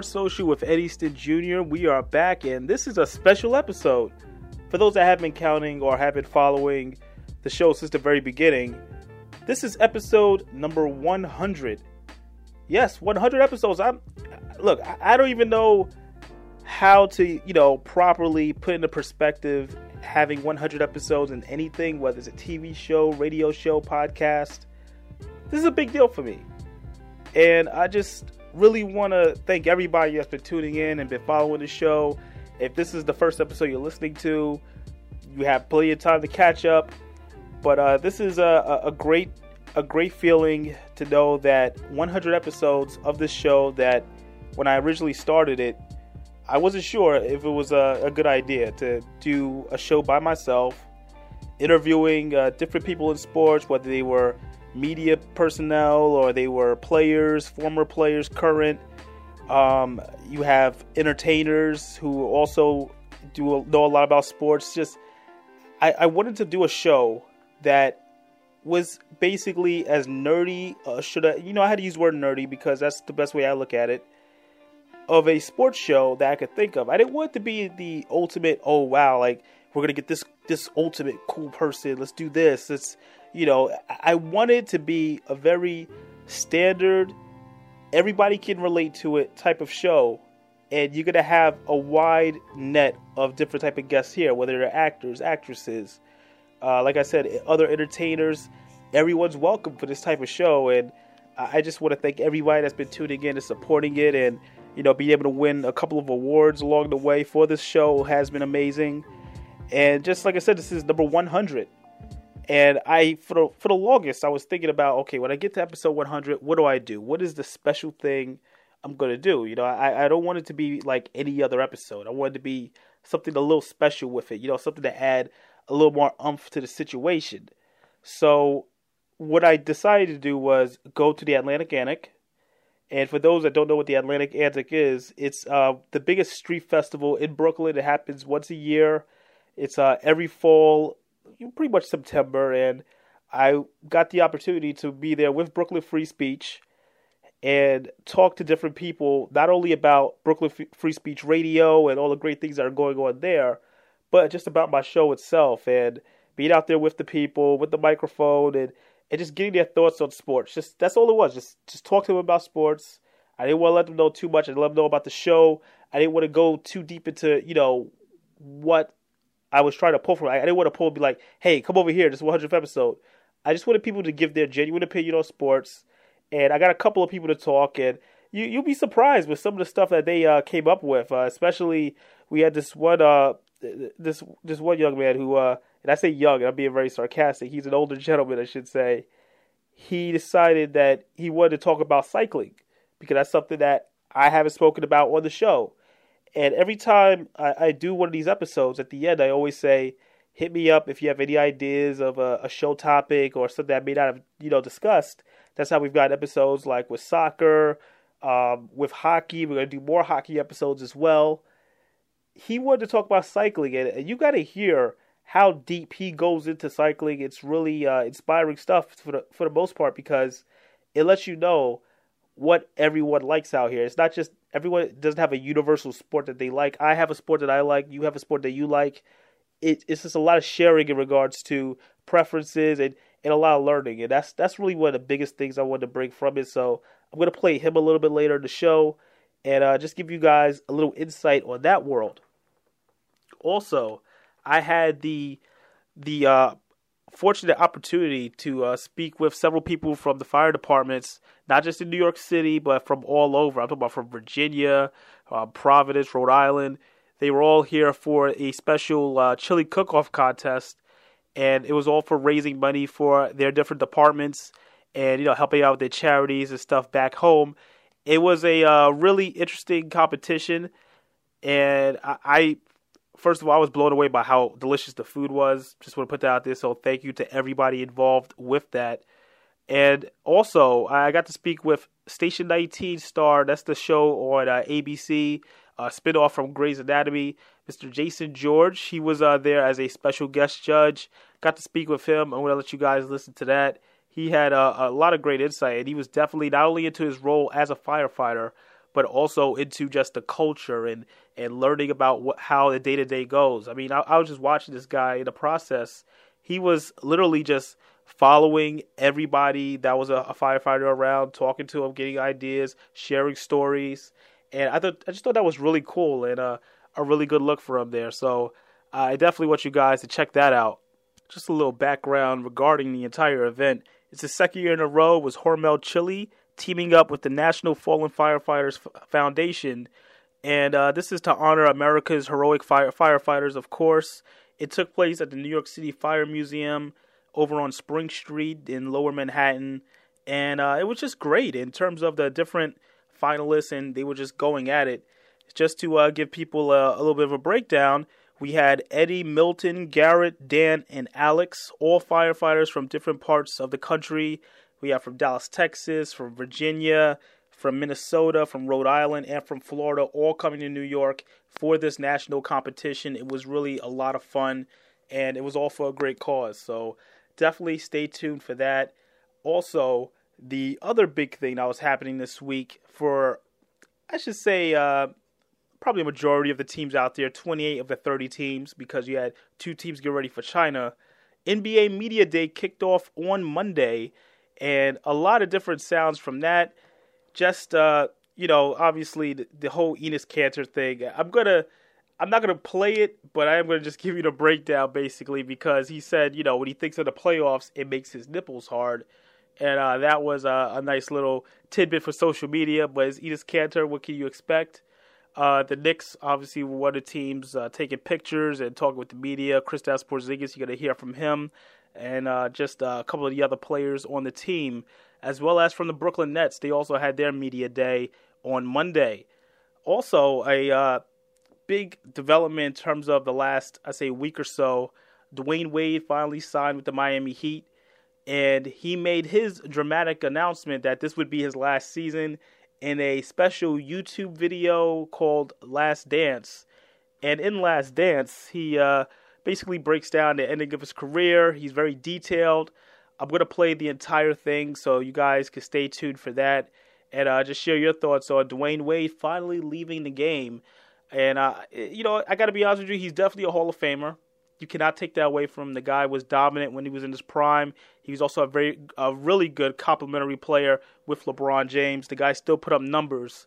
Sports Social with Ed Easton Jr. We are back, and this is a special episode. For those that have been counting or have been following the show since the very beginning, this is episode number 100. Yes, 100 episodes. I'm look. I don't even know how to, you know, properly put into perspective having 100 episodes in anything, whether it's a TV show, radio show, podcast. This is a big deal for me, and I just really want to thank everybody that's been tuning in and been following the show. If this is the first episode you're listening to, you have plenty of time to catch up. But uh, this is a, a great a great feeling to know that 100 episodes of this show that when I originally started it, I wasn't sure if it was a, a good idea to do a show by myself, interviewing uh, different people in sports, whether they were media personnel or they were players, former players, current. Um, you have entertainers who also do know a lot about sports. Just I, I wanted to do a show that was basically as nerdy. Uh, should I? You know, I had to use the word nerdy because that's the best way I look at it. Of a sports show that I could think of. I didn't want it to be the ultimate. Oh wow! Like we're gonna get this this ultimate cool person. Let's do this. It's you know, I wanted to be a very standard, everybody can relate to it type of show. And you're gonna have a wide net of different type of guests here, whether they're actors, actresses, uh, like I said, other entertainers. Everyone's welcome for this type of show, and I just want to thank everybody that's been tuning in and supporting it, and you know, being able to win a couple of awards along the way for this show has been amazing. And just like I said, this is number 100. And I, for the, for the longest, I was thinking about, okay, when I get to episode 100, what do I do? What is the special thing I'm going to do? You know, I, I don't want it to be like any other episode. I want it to be something a little special with it, you know, something to add a little more umph to the situation. So, what I decided to do was go to the Atlantic Antic. And for those that don't know what the Atlantic Antic is, it's uh, the biggest street festival in Brooklyn. It happens once a year. It's uh, every fall pretty much September, and I got the opportunity to be there with Brooklyn Free Speech and talk to different people, not only about Brooklyn Free Speech Radio and all the great things that are going on there, but just about my show itself and being out there with the people, with the microphone, and, and just getting their thoughts on sports. Just that's all it was. Just just talk to them about sports. I didn't want to let them know too much. I didn't let them know about the show. I didn't want to go too deep into you know what I was trying to pull from. I didn't want to pull be like, "Hey, come over here. This 100th episode." I just wanted people to give their genuine opinion on sports, and I got a couple of people to talk, and you you'll be surprised with some of the stuff that they uh, came up with. Uh, especially, we had this one uh, this this one young man who, uh, and I say young, and I'm being very sarcastic. He's an older gentleman, I should say. He decided that he wanted to talk about cycling because that's something that I haven't spoken about on the show. And every time I, I, do one of these episodes, at the end, I always say, "Hit me up if you have any ideas of a, a show topic or something I may not have, you know, discussed." That's how we've got episodes like with soccer, um, with hockey. We're gonna do more hockey episodes as well. He wanted to talk about cycling, and you got to hear how deep he goes into cycling. It's really uh, inspiring stuff for the for the most part because it lets you know what everyone likes out here. It's not just everyone doesn't have a universal sport that they like. I have a sport that I like. You have a sport that you like. It, it's just a lot of sharing in regards to preferences and, and a lot of learning. And that's that's really one of the biggest things I wanted to bring from it. So I'm gonna play him a little bit later in the show and uh, just give you guys a little insight on that world. Also, I had the the uh, fortunate opportunity to uh, speak with several people from the fire departments, not just in New York City, but from all over. I'm talking about from Virginia, uh, Providence, Rhode Island. They were all here for a special uh, chili cook-off contest, and it was all for raising money for their different departments and you know helping out with their charities and stuff back home. It was a uh, really interesting competition, and I, I first of all, I was blown away by how delicious the food was. Just want to put that out there. So thank you to everybody involved with that. And also, I got to speak with Station 19 star. That's the show on uh, ABC, uh, spinoff from Grey's Anatomy. Mr. Jason George. He was uh, there as a special guest judge. Got to speak with him. I'm going to let you guys listen to that. He had a lot of great insight, and he was definitely not only into his role as a firefighter, but also into just the culture and and learning about what, how the day to day goes. I mean, I, I was just watching this guy in the process. He was literally just following everybody that was a, a, firefighter around, talking to them, getting ideas, sharing stories, and I thought I just thought that was really cool and uh, a really good look for him there. So uh, I definitely want you guys to check that out. Just a little background regarding the entire event. It's the second year in a row was Hormel Chili teaming up with the National Fallen Firefighters Foundation, and uh, this is to honor America's heroic fire- firefighters. Of course, it took place at the New York City Fire Museum over on Spring Street in Lower Manhattan, and uh, it was just great in terms of the different finalists, and they were just going at it. Just to uh, give people a, a little bit of a breakdown, we had Eddie, Milton, Garrett, Dan, and Alex, all firefighters from different parts of the country. We have from Dallas, Texas, from Virginia, from Minnesota, from Rhode Island, and from Florida, all coming to New York for this national competition. It was really a lot of fun, and it was all for a great cause. So definitely stay tuned for that. Also, the other big thing that was happening this week for, I should say, uh, probably a majority of the teams out there, 28 of the 30 teams, because you had two teams get ready for China. NBA Media Day kicked off on Monday, and a lot of different sounds from that. Just, uh, you know, obviously the, the whole Enes Kanter thing. I'm gonna I'm not to play it, but I am to just give you the breakdown basically because he said, you know, when he thinks of the playoffs, it makes his nipples hard. And uh, that was a, a, nice little tidbit for social media. But as Enes Kanter, what can you expect? Uh, the Knicks, obviously, were one of the teams uh, taking pictures and talking with the media. Kristaps Porzingis, you're to hear from him. And uh, just uh, a couple of the other players on the team, as well as from the Brooklyn Nets. They also had their media day on Monday. Also, a uh, big development in terms of the last, I say, week or so. Dwyane Wade finally signed with the Miami Heat, and he made his dramatic announcement that this would be his last season in a special YouTube video called Last Dance. And in Last Dance, he uh, basically breaks down the ending of his career. He's very detailed. I'm going to play the entire thing, so you guys can stay tuned for that. And uh, just share your thoughts on Dwyane Wade finally leaving the game and uh, you know, I got to be honest with you, he's definitely a Hall of Famer. You cannot take that away from him. The guy was dominant when he was in his prime. He was also a very, a really good complementary player with LeBron James. The guy still put up numbers,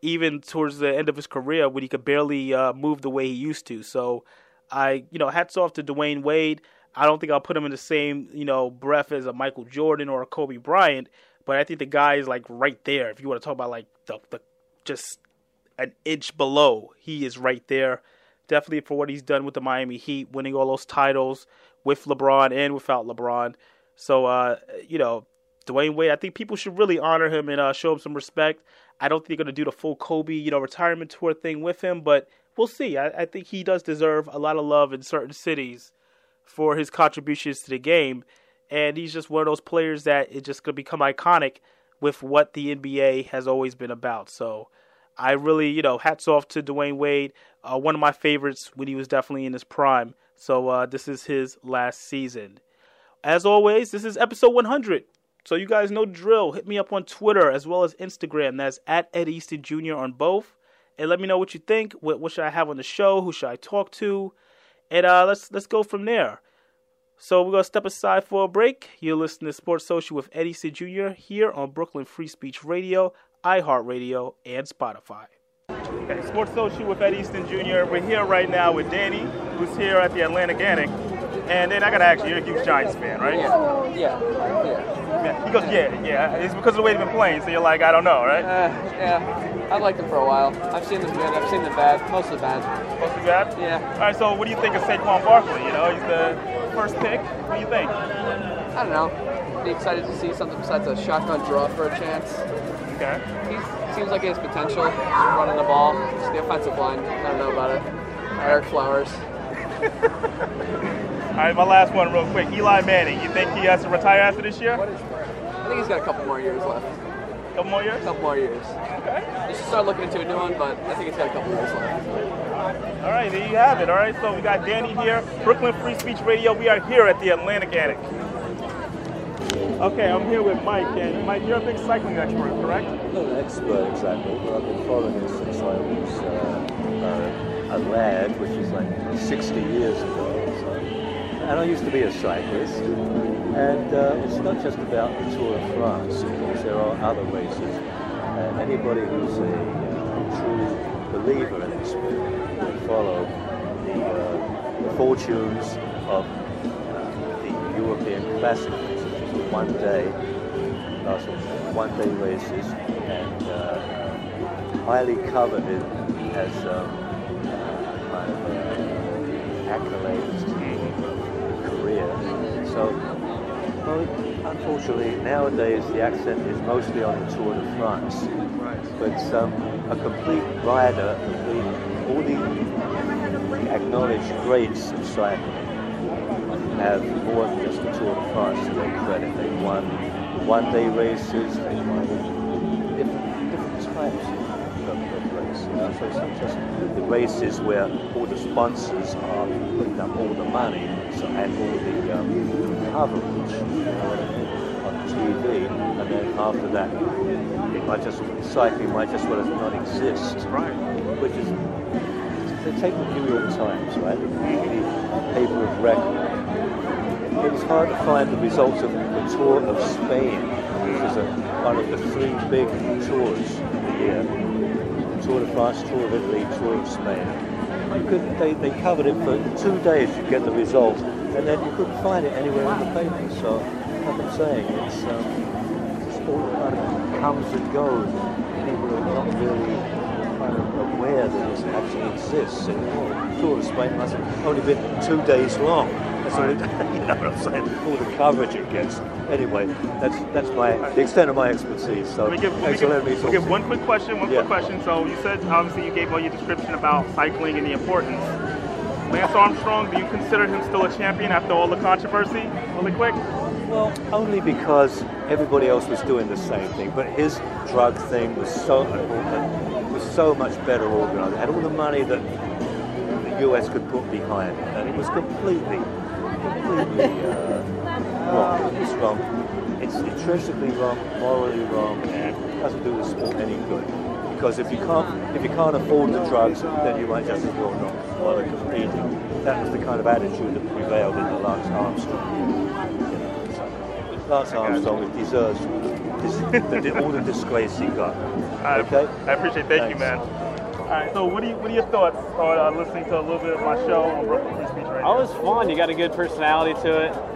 even towards the end of his career when he could barely uh, move the way he used to. So, I, you know, hats off to Dwyane Wade. I don't think I'll put him in the same, you know, breath as a Michael Jordan or a Kobe Bryant, but I think the guy is like right there. If you want to talk about like the, the just an inch below. He is right there. Definitely for what he's done with the Miami Heat, winning all those titles with LeBron and without LeBron. So, uh, you know, Dwyane Wade, I think people should really honor him and uh, show him some respect. I don't think they're going to do the full Kobe, you know, retirement tour thing with him, but we'll see. I, I think he does deserve a lot of love in certain cities for his contributions to the game. And he's just one of those players that is just going to become iconic with what the NBA has always been about. So, I really, you know, hats off to Dwyane Wade, uh, one of my favorites when he was definitely in his prime. So uh, this is his last season. As always, this is episode 100. So you guys know drill. Hit me up on Twitter as well as Instagram. That's at Ed Easton Jr. on both. And let me know what you think. What, what should I have on the show? Who should I talk to? And uh, let's let's go from there. So we're gonna step aside for a break. You're listening to Sports Social with Eddie C. Jr. here on Brooklyn Free Speech Radio iHeartRadio, and Spotify. Okay, Sports Social with Ed Easton Jr. We're here right now with Danny, who's here at the Atlantic Antic. And then I gotta ask you, you're a huge Giants fan, right? Yeah, yeah, yeah. He goes, yeah, yeah. It's because of the way they've been playing, so you're like, I don't know, right? Uh, yeah, I've liked them for a while. I've seen them good, I've seen them bad, mostly bad. Mostly bad? Yeah. All right, so what do you think of Saquon Barkley? You know, he's the first pick. What do you think? I don't know. Be excited to see something besides a shotgun draw for a chance. Okay. He seems like he has potential running the ball. Just the offensive line, I don't know about it. Ereck Flowers. All right, my last one, real quick. Eli Manning. You think he has to retire after this year? I think he's got a couple more years left. A couple more years? A couple more years. Okay. You should start looking into a new one, but I think it's got a couple years left. All right, there you have it. All right, so we got Danny here, Brooklyn Free Speech Radio. We are here at the Atlantic Antic. Okay, I'm here with Mike, and Mike, you're a big cycling expert, correct? Not an expert exactly, but I've been following it since I was uh, uh, a lad, which is like 60 years ago. So. And I used to be a cyclist, and uh, it's not just about the Tour de France. Of course, there are other races. And anybody who's a uh, true believer in it will follow the, uh, the fortunes of uh, the European Classic which is a one-day, last one day races and uh, highly coveted as um, uh, kind of uh, accolades to career. So, unfortunately, nowadays the accent is mostly on the Tour de France. But um, a complete rider, complete, all the acknowledged greats of cycling have more than just the Tour de France to their credit. They've won one-day races, they've won different, different types of, of race. You know? So it's not just the races where all the sponsors are putting up all the money and all the um, coverage on TV, and then after that, it might just cycling might just well as not exist. Right. Which is they take the New York Times, right? The paper of record. It was hard to find the results of the Tour of Spain, which is a, one of the three big tours of the year. Tour de France, Tour of Italy, Tour of Spain. You could, they, they covered it for two days to get the result, and then you couldn't find it anywhere in the paper. So, like I'm saying, it's, um, it's all kind of comes and goes. People are not really kind of aware that this actually exists anymore. Tour of Spain must have only been two days long. That's all you know what I'm saying? All the coverage it gets. Anyway, that's that's my the extent of my expertise. So Let me give, me give, for letting me give one quick question, one Yeah. quick question. So you said, obviously, you gave all your description about cycling and the importance. Lance Armstrong, do you consider him still a champion after all the controversy? Really quick. Well, only because everybody else was doing the same thing, but his drug thing was so was so much better organized. It had all the money that the US could put behind it, and it was completely, completely uh, wrong. It was wrong. It's intrinsically wrong, morally wrong, and it doesn't do the sport any good. Because if you can't if you can't afford the drugs, then you might just as well not bother competing. That was the kind of attitude that prevailed in the Lance Armstrong. You know, so Lance Armstrong deserves this, the, all the disgrace he got. I, Okay. I appreciate. Thank you, man. All right. So, what are you, what are your thoughts on uh, listening to a little bit of my show on Brooklyn Free Speech Radio? Oh, it's fun. You got a good personality to it.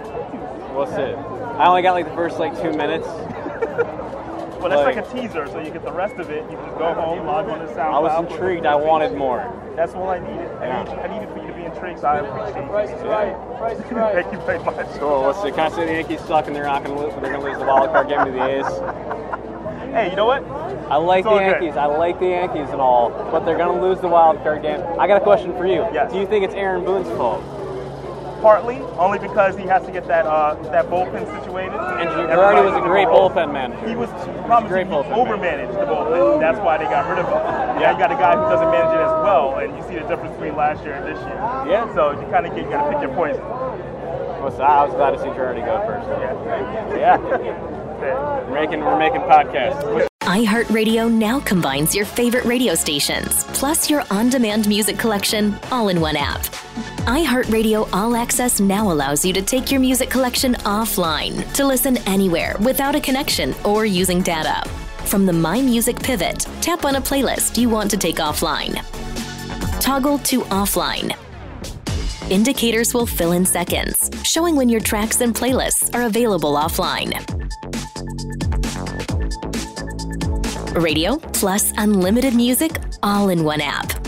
What's it? I only got like the first like two minutes. well, that's like, like- a teaser, so you get the rest of it. You just go home, log on to SoundCloud. I was intrigued. I wanted more. That's all I needed. I, Yeah. need, I needed for you to be intrigued. So I appreciate it. Price is right. Price is right. Thank you very much. Cool. What's it? Can I say the Yankees suck and they're not going to lose, but they're going to lose the wild card game to the A's? Hey, you know what? I like the all good. Yankees. I like the Yankees and all, but they're going to lose the wild card game. I got a question for you. Yes. Do you think it's Aaron Boone's fault? Partly, only because he has to get that uh, that bullpen situated. And Girardi was a great bullpen man. He was promising great he bullpen overmanaged the bullpen. That's why they got rid of him. Yeah, you got a guy who doesn't manage it as well, and you see the difference between last year and this year. Yeah. So you kind of get, you got to pick your poison. What's I was glad to see Girardi go first. Yeah. Yeah. We're making we're making podcasts. iHeartRadio now combines your favorite radio stations, plus your on demand music collection, all in one app. iHeartRadio All Access now allows you to take your music collection offline to listen anywhere without a connection or using data. From the My Music pivot, tap on a playlist you want to take offline. Toggle to offline. Indicators will fill in seconds, showing when your tracks and playlists are available offline. Radio plus unlimited music all in one app.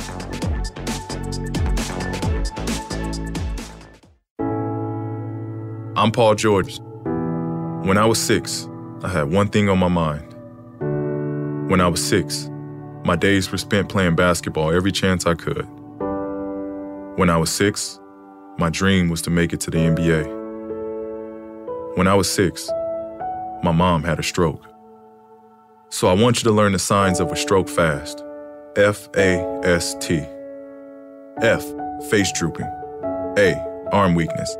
I'm Paul George. When I was six, I had one thing on my mind. When I was six, my days were spent playing basketball every chance I could. When I was six, my dream was to make it to the NBA. When I was six, my mom had a stroke. So I want you to learn the signs of a stroke fast. F A S T. F, face drooping. A, arm weakness.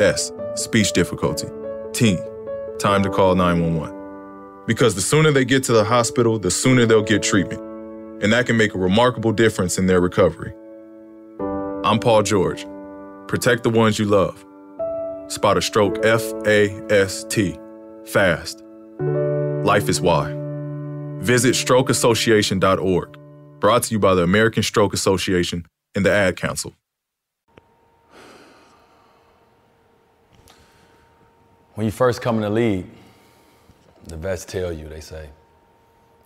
S, speech difficulty. T, time to call 911. Because the sooner they get to the hospital, the sooner they'll get treatment. And that can make a remarkable difference in their recovery. I'm Paul George. Protect the ones you love. Spot a stroke F A S T. Fast. Life is why. Visit strokeassociation.org. Brought to you by the American Stroke Association and the Ad Council. When you first come in the league, the vets tell you, they say,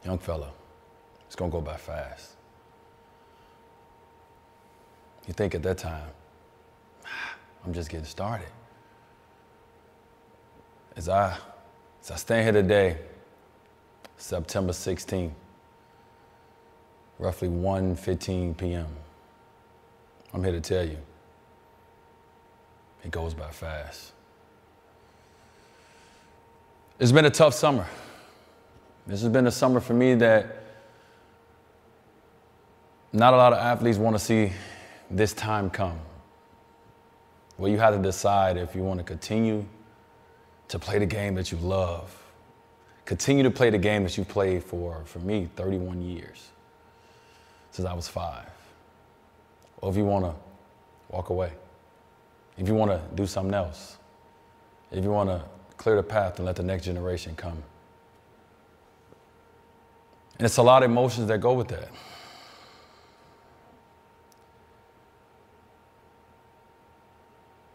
young fella, it's gonna go by fast. You think at that time, I'm just getting started. As I, as I stand here today, September 16th, roughly 1.15 p.m., I'm here to tell you, it goes by fast. It's been a tough summer. This has been a summer for me that not a lot of athletes want to see this time come. Where you have to decide if you want to continue to play the game that you love, continue to play the game that you played for, for me, 31 years, since I was five. Or if you want to walk away, if you want to do something else, if you want to clear the path and let the next generation come. And it's a lot of emotions that go with that.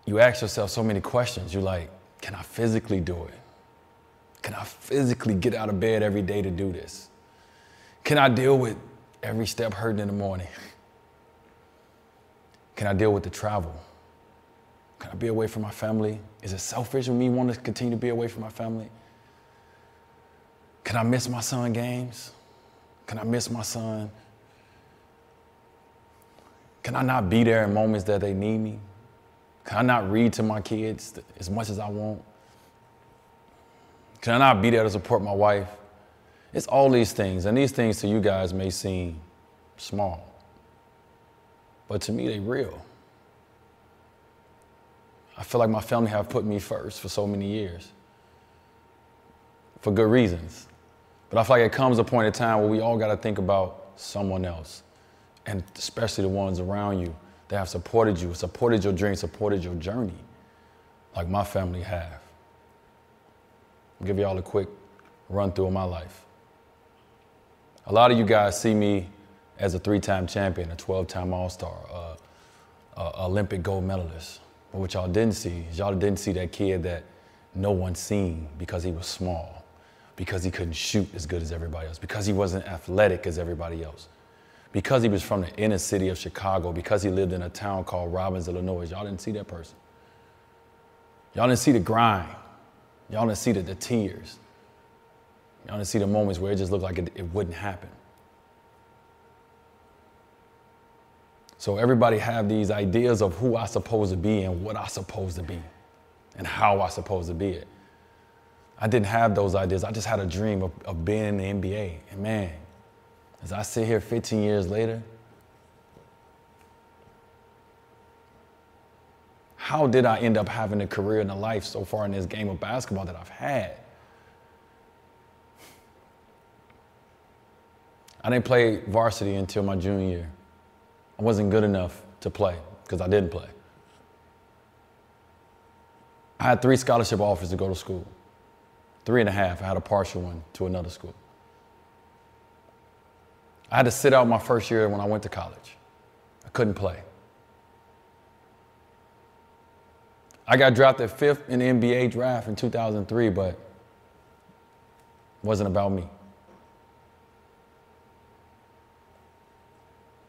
You ask yourself so many questions. You're like, can I physically do it? Can I physically get out of bed every day to do this? Can I deal with every step hurting in the morning? Can I deal with the travel? Can I be away from my family? Is it selfish of me wanting to continue to be away from my family? Can I miss my son games? Can I miss my son? Can I not be there in moments that they need me? Can I not read to my kids as much as I want? Can I not be there to support my wife? It's all these things, and these things to you guys may seem small, but to me, they real. I feel like my family have put me first for so many years, for good reasons. But I feel like it comes a point in time where we all got to think about someone else, and especially the ones around you that have supported you, supported your dream, supported your journey, like my family have. I'll give y'all a quick run through of my life. A lot of you guys see me as a three-time champion, a 12-time All-Star, uh, uh, Olympic gold medalist. But what y'all didn't see is y'all didn't see that kid that no one seen because he was small, because he couldn't shoot as good as everybody else, because he wasn't athletic as everybody else, because he was from the inner city of Chicago, because he lived in a town called Robbins, Illinois. Y'all didn't see that person. Y'all didn't see the grind. Y'all didn't see the, the tears. Y'all didn't see the moments where it just looked like it, it wouldn't happen. So everybody have these ideas of who I supposed to be and what I supposed to be and how I supposed to be it. I didn't have those ideas. I just had a dream of, of being in the NBA. And man, as I sit here 15 years later, how did I end up having a career and a life so far in this game of basketball that I've had? I didn't play varsity until my junior year. I wasn't good enough to play because I didn't play. I had three scholarship offers to go to school. Three and a half. I had a partial one to another school. I had to sit out my first year when I went to college. I couldn't play. I got drafted fifth in the NBA draft in 2003, but it wasn't about me.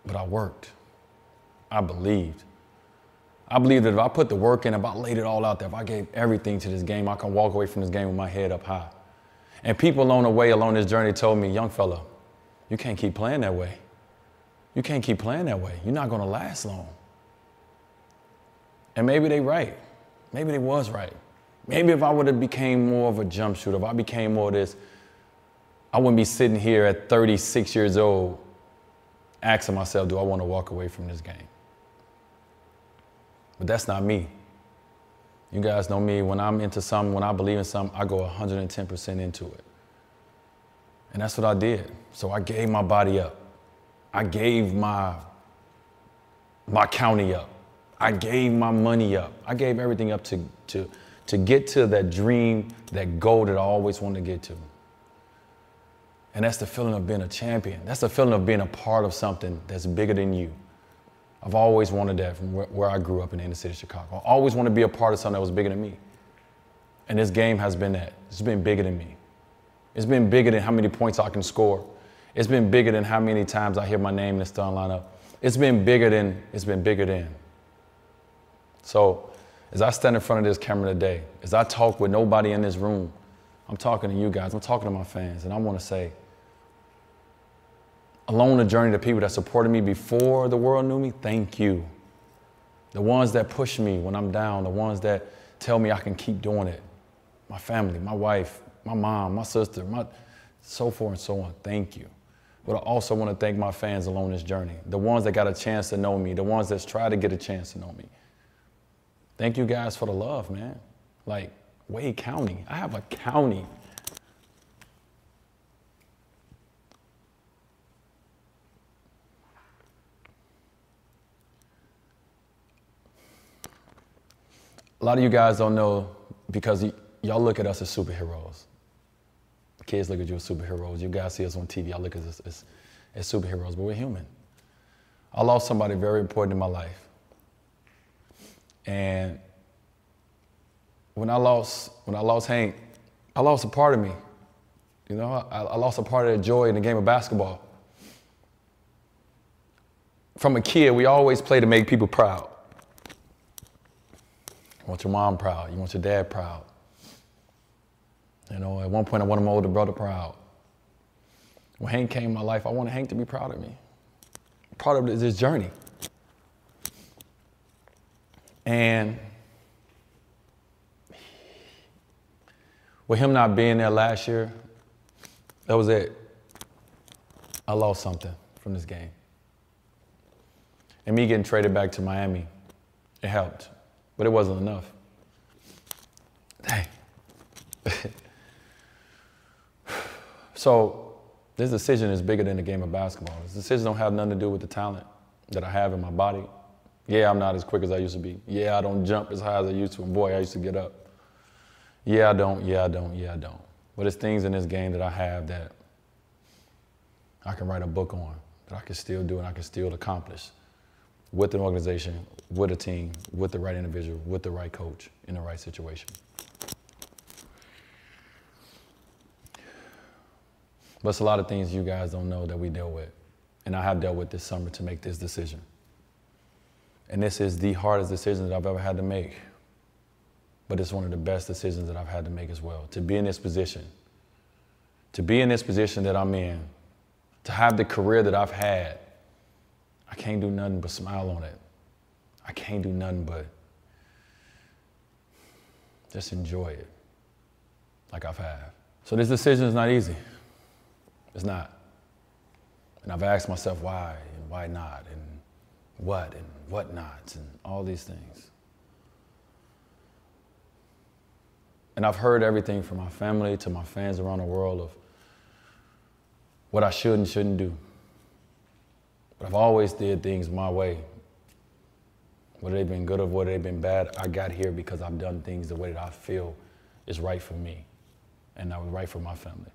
But I worked. I believed. I believed that if I put the work in, if I laid it all out there, if I gave everything to this game, I can walk away from this game with my head up high. And people along the way, along this journey, told me, young fella, you can't keep playing that way. You can't keep playing that way. You're not going to last long. And maybe they right. Maybe they was right. Maybe if I would have became more of a jump shooter, if I became more of this, I wouldn't be sitting here at 36 years old asking myself, do I want to walk away from this game? But that's not me. You guys know me. When I'm into something, when I believe in something, I go 110% into it. And that's what I did. So I gave my body up. I gave my my county up. I gave my money up. I gave everything up to to to get to that dream, that goal that I always wanted to get to. And that's the feeling of being a champion. That's the feeling of being a part of something that's bigger than you. I've always wanted that from where, where I grew up in the inner city of Chicago. I always wanted to be a part of something that was bigger than me. And this game has been that. It's been bigger than me. It's been bigger than how many points I can score. It's been bigger than how many times I hear my name in the starting lineup. It's been bigger than, it's been bigger than. So as I stand in front of this camera today, as I talk with nobody in this room, I'm talking to you guys, I'm talking to my fans, and I want to say, along the journey the people that supported me before the world knew me, thank you. The ones that push me when I'm down, the ones that tell me I can keep doing it. My family, my wife, my mom, my sister, my so forth and so on. Thank you. But I also want to thank my fans along this journey. The ones that got a chance to know me, the ones that's tried to get a chance to know me. Thank you guys for the love, man. Like Wade County. I have a county a lot of you guys don't know because y- y'all look at us as superheroes. Kids look at you as superheroes. You guys see us on TV. I look at us as, as superheroes, but we're human. I lost somebody very important in my life. And when I lost, when I lost Hank, I lost a part of me. You know, I, I lost a part of the joy in the game of basketball. From a kid, we always play to make people proud. Want your mom proud. You want your dad proud. You know, at one point I wanted my older brother proud. When Hank came in my life, I wanted Hank to be proud of me. Part of this journey. And with him not being there last year, that was it. I lost something from this game. And me getting traded back to Miami, it helped but it wasn't enough. Dang. so this decision is bigger than the game of basketball. This decision don't have nothing to do with the talent that I have in my body. Yeah, I'm not as quick as I used to be. Yeah, I don't jump as high as I used to. And boy, I used to get up. Yeah, I don't. Yeah, I don't. Yeah, I don't. But it's things in this game that I have that I can write a book on, that I can still do and I can still accomplish with an organization, with a team, with the right individual, with the right coach in the right situation. But it's a lot of things you guys don't know that we deal with. And I have dealt with this summer to make this decision. And this is the hardest decision that I've ever had to make. But it's one of the best decisions that I've had to make as well. To be in this position, to be in this position that I'm in, to have the career that I've had, I can't do nothing but smile on it. I can't do nothing but just enjoy it like I've had. So this decision is not easy. It's not. And I've asked myself why and why not and what and what not and all these things. And I've heard everything from my family to my fans around the world of what I should and shouldn't do. But I've always did things my way. Whether they've been good or whether they've been bad, I got here because I've done things the way that I feel is right for me and that was right for my family.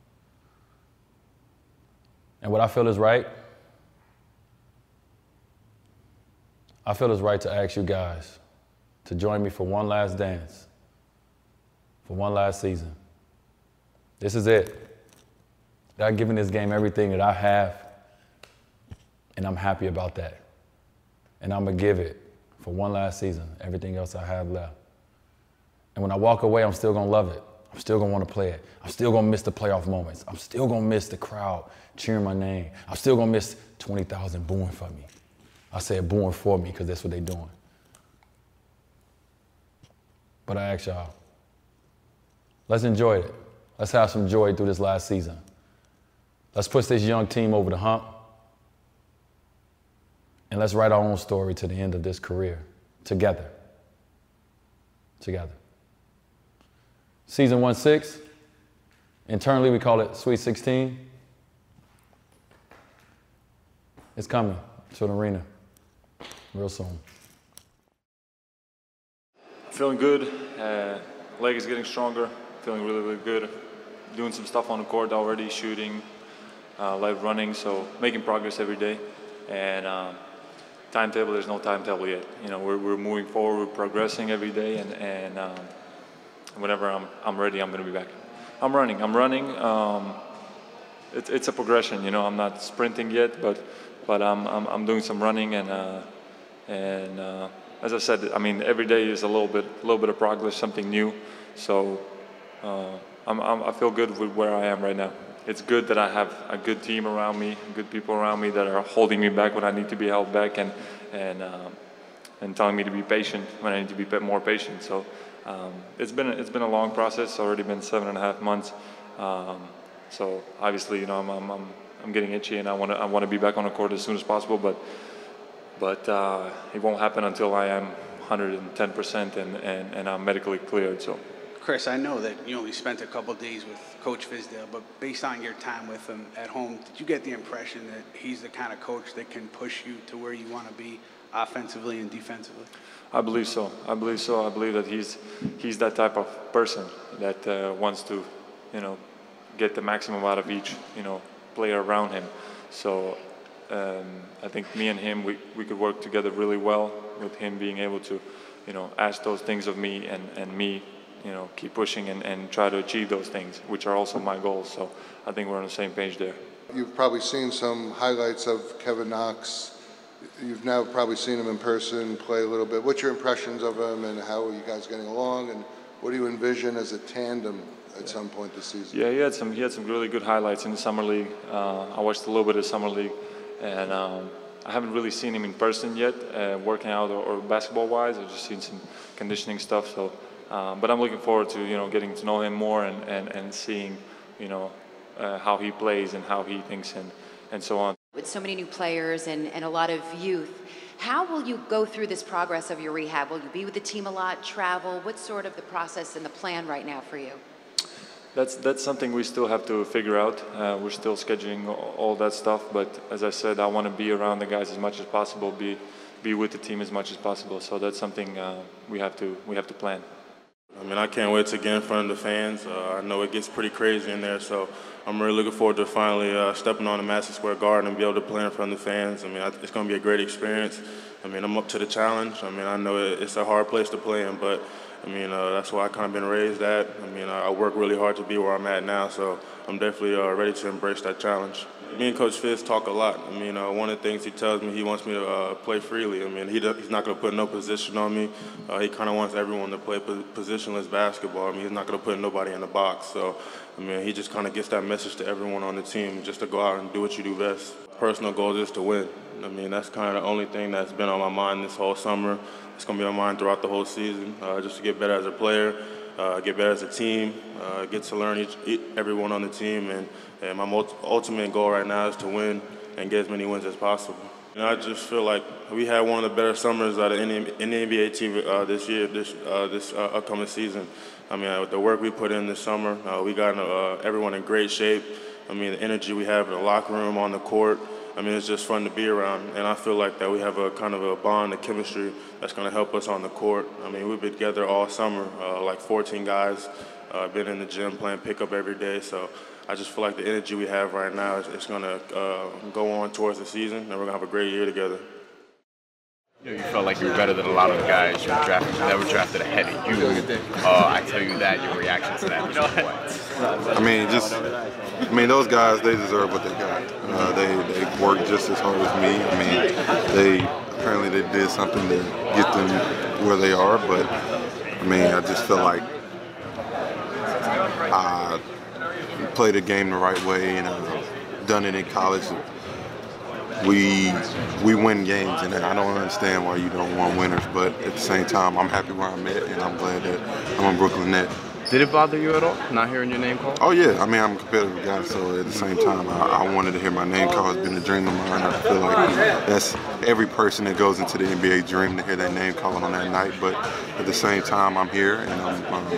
And what I feel is right, I feel is right to ask you guys to join me for one last dance, for one last season. This is it. I've given this game everything that I have and I'm happy about that. And I'm going to give it for one last season, everything else I have left. And when I walk away, I'm still going to love it. I'm still going to want to play it. I'm still going to miss the playoff moments. I'm still going to miss the crowd cheering my name. I'm still going to miss 20,000 booing for me. I said booing for me because that's what they're doing. But I ask y'all, let's enjoy it. Let's have some joy through this last season. Let's push this young team over the hump. And let's write our own story to the end of this career together. Together. Season 1 6. Internally, we call it Sweet 16. It's coming to an arena real soon. Feeling good. Uh, leg is getting stronger. Feeling really, really good. Doing some stuff on the court already, shooting, uh, live running, so making progress every day. And um, timetable, there's no timetable yet. You know, we're, we're moving forward, we're progressing every day, and, and um, whenever I'm, I'm ready, I'm going to be back. I'm running. I'm running. Um, it, it's a progression. You know, I'm not sprinting yet, but but I'm I'm, I'm doing some running and uh, and uh, as I said, I mean every day is a little bit little bit of progress, something new. So uh, I'm, I'm, I feel good with where I am right now. It's good that I have a good team around me, good people around me that are holding me back when I need to be held back, and and um, and telling me to be patient when I need to be more patient. So um, it's been it's been a long process. Already been seven and a half months. Um, so obviously, you know, I'm, I'm, I'm, I'm getting itchy, and I want to I want to be back on the court as soon as possible. But but uh, it won't happen until I am 110 percent and, and and I'm medically cleared. So. Chris, I know that you only spent a couple days with Coach Fizdale, but based on your time with him at home, did you get the impression that he's the kind of coach that can push you to where you want to be offensively and defensively? I believe so. I believe so. I believe that he's he's that type of person that uh, wants to, you know, get the maximum out of each, you know, player around him. So um, I think me and him, we, we could work together really well with him being able to, you know, ask those things of me and, and me, you know, keep pushing and, and try to achieve those things, which are also my goals. So I think we're on the same page there. You've probably seen some highlights of Kevin Knox You've now probably seen him in person play a little bit. What's your impressions of him, and how are you guys getting along? And what do you envision as a tandem at some point this season? Yeah, he had some he had some really good highlights in the summer league. Uh, I watched a little bit of summer league, and um, I haven't really seen him in person yet, uh, working out or, or, basketball wise. I've just seen some conditioning stuff. So, um, but I'm looking forward to you know getting to know him more and and, and seeing you know uh, how he plays and how he thinks and and so on. With so many new players and, and a lot of youth, how will you go through this progress of your rehab? Will you be with the team a lot, travel? What's sort of the process and the plan right now for you? That's that's something we still have to figure out. Uh, we're still scheduling all that stuff, but as I said, I want to be around the guys as much as possible, be be with the team as much as possible. So that's something uh, we have to we have to plan. I mean, I can't wait to get in front of the fans. Uh, I know it gets pretty crazy in there, so I'm really looking forward to finally uh, stepping on the Madison Square Garden and be able to play in front of the fans. I mean, it's going to be a great experience. I mean, I'm up to the challenge. I mean, I know it's a hard place to play in, but I mean, uh, that's why I kind of been raised at. I mean, I work really hard to be where I'm at now, so I'm definitely uh, ready to embrace that challenge me and Coach Fizz talk a lot. I mean, uh, one of the things he tells me, he wants me to uh, play freely. I mean, he he's not going to put no position on me. Uh, he kind of wants everyone to play positionless basketball. I mean, he's not going to put nobody in the box. So, I mean, he just kind of gets that message to everyone on the team, just to go out and do what you do best. Personal goal is to win. I mean, that's kind of the only thing that's been on my mind this whole summer. It's going to be on my mind throughout the whole season, uh, just to get better as a player, uh, get better as a team, uh, get to learn each, everyone on the team, and and my ultimate goal right now is to win and get as many wins as possible. Know, I just feel like we had one of the better summers out of any, any NBA team uh, this year, this uh, this uh, upcoming season. I mean, with the work we put in this summer, uh, we got uh, everyone in great shape. I mean, the energy we have in the locker room, on the court. I mean, it's just fun to be around, and I feel like that we have a kind of a bond, a chemistry that's going to help us on the court. I mean, we've been together all summer, uh, like 14 guys, been in the gym playing pickup every day, so. I just feel like the energy we have right now is, is going to uh, go on towards the season, and we're going to have a great year together. You, know, you felt like you were better than a lot of the guys you were drafted, that were drafted ahead of you. Uh, I tell you that, your reaction to that was what? I mean, just, I mean, those guys, they deserve what they got. Uh, they, they worked just as hard as me. I mean, they apparently they did something to get them where they are, but I mean, I just feel like uh, play the game the right way and uh, done it in college. We we win games, and I don't understand why you don't want winners. But at the same time, I'm happy where I'm at, and I'm glad that I'm a Brooklyn Net. Did it bother you at all, not hearing your name called? Oh yeah, I mean I'm a competitive guy, so at the same time I, I wanted to hear my name called. It's been a dream of mine. I feel like that's every person that goes into the NBA dream to hear their name called on that night. But at the same time, I'm here and I'm, um,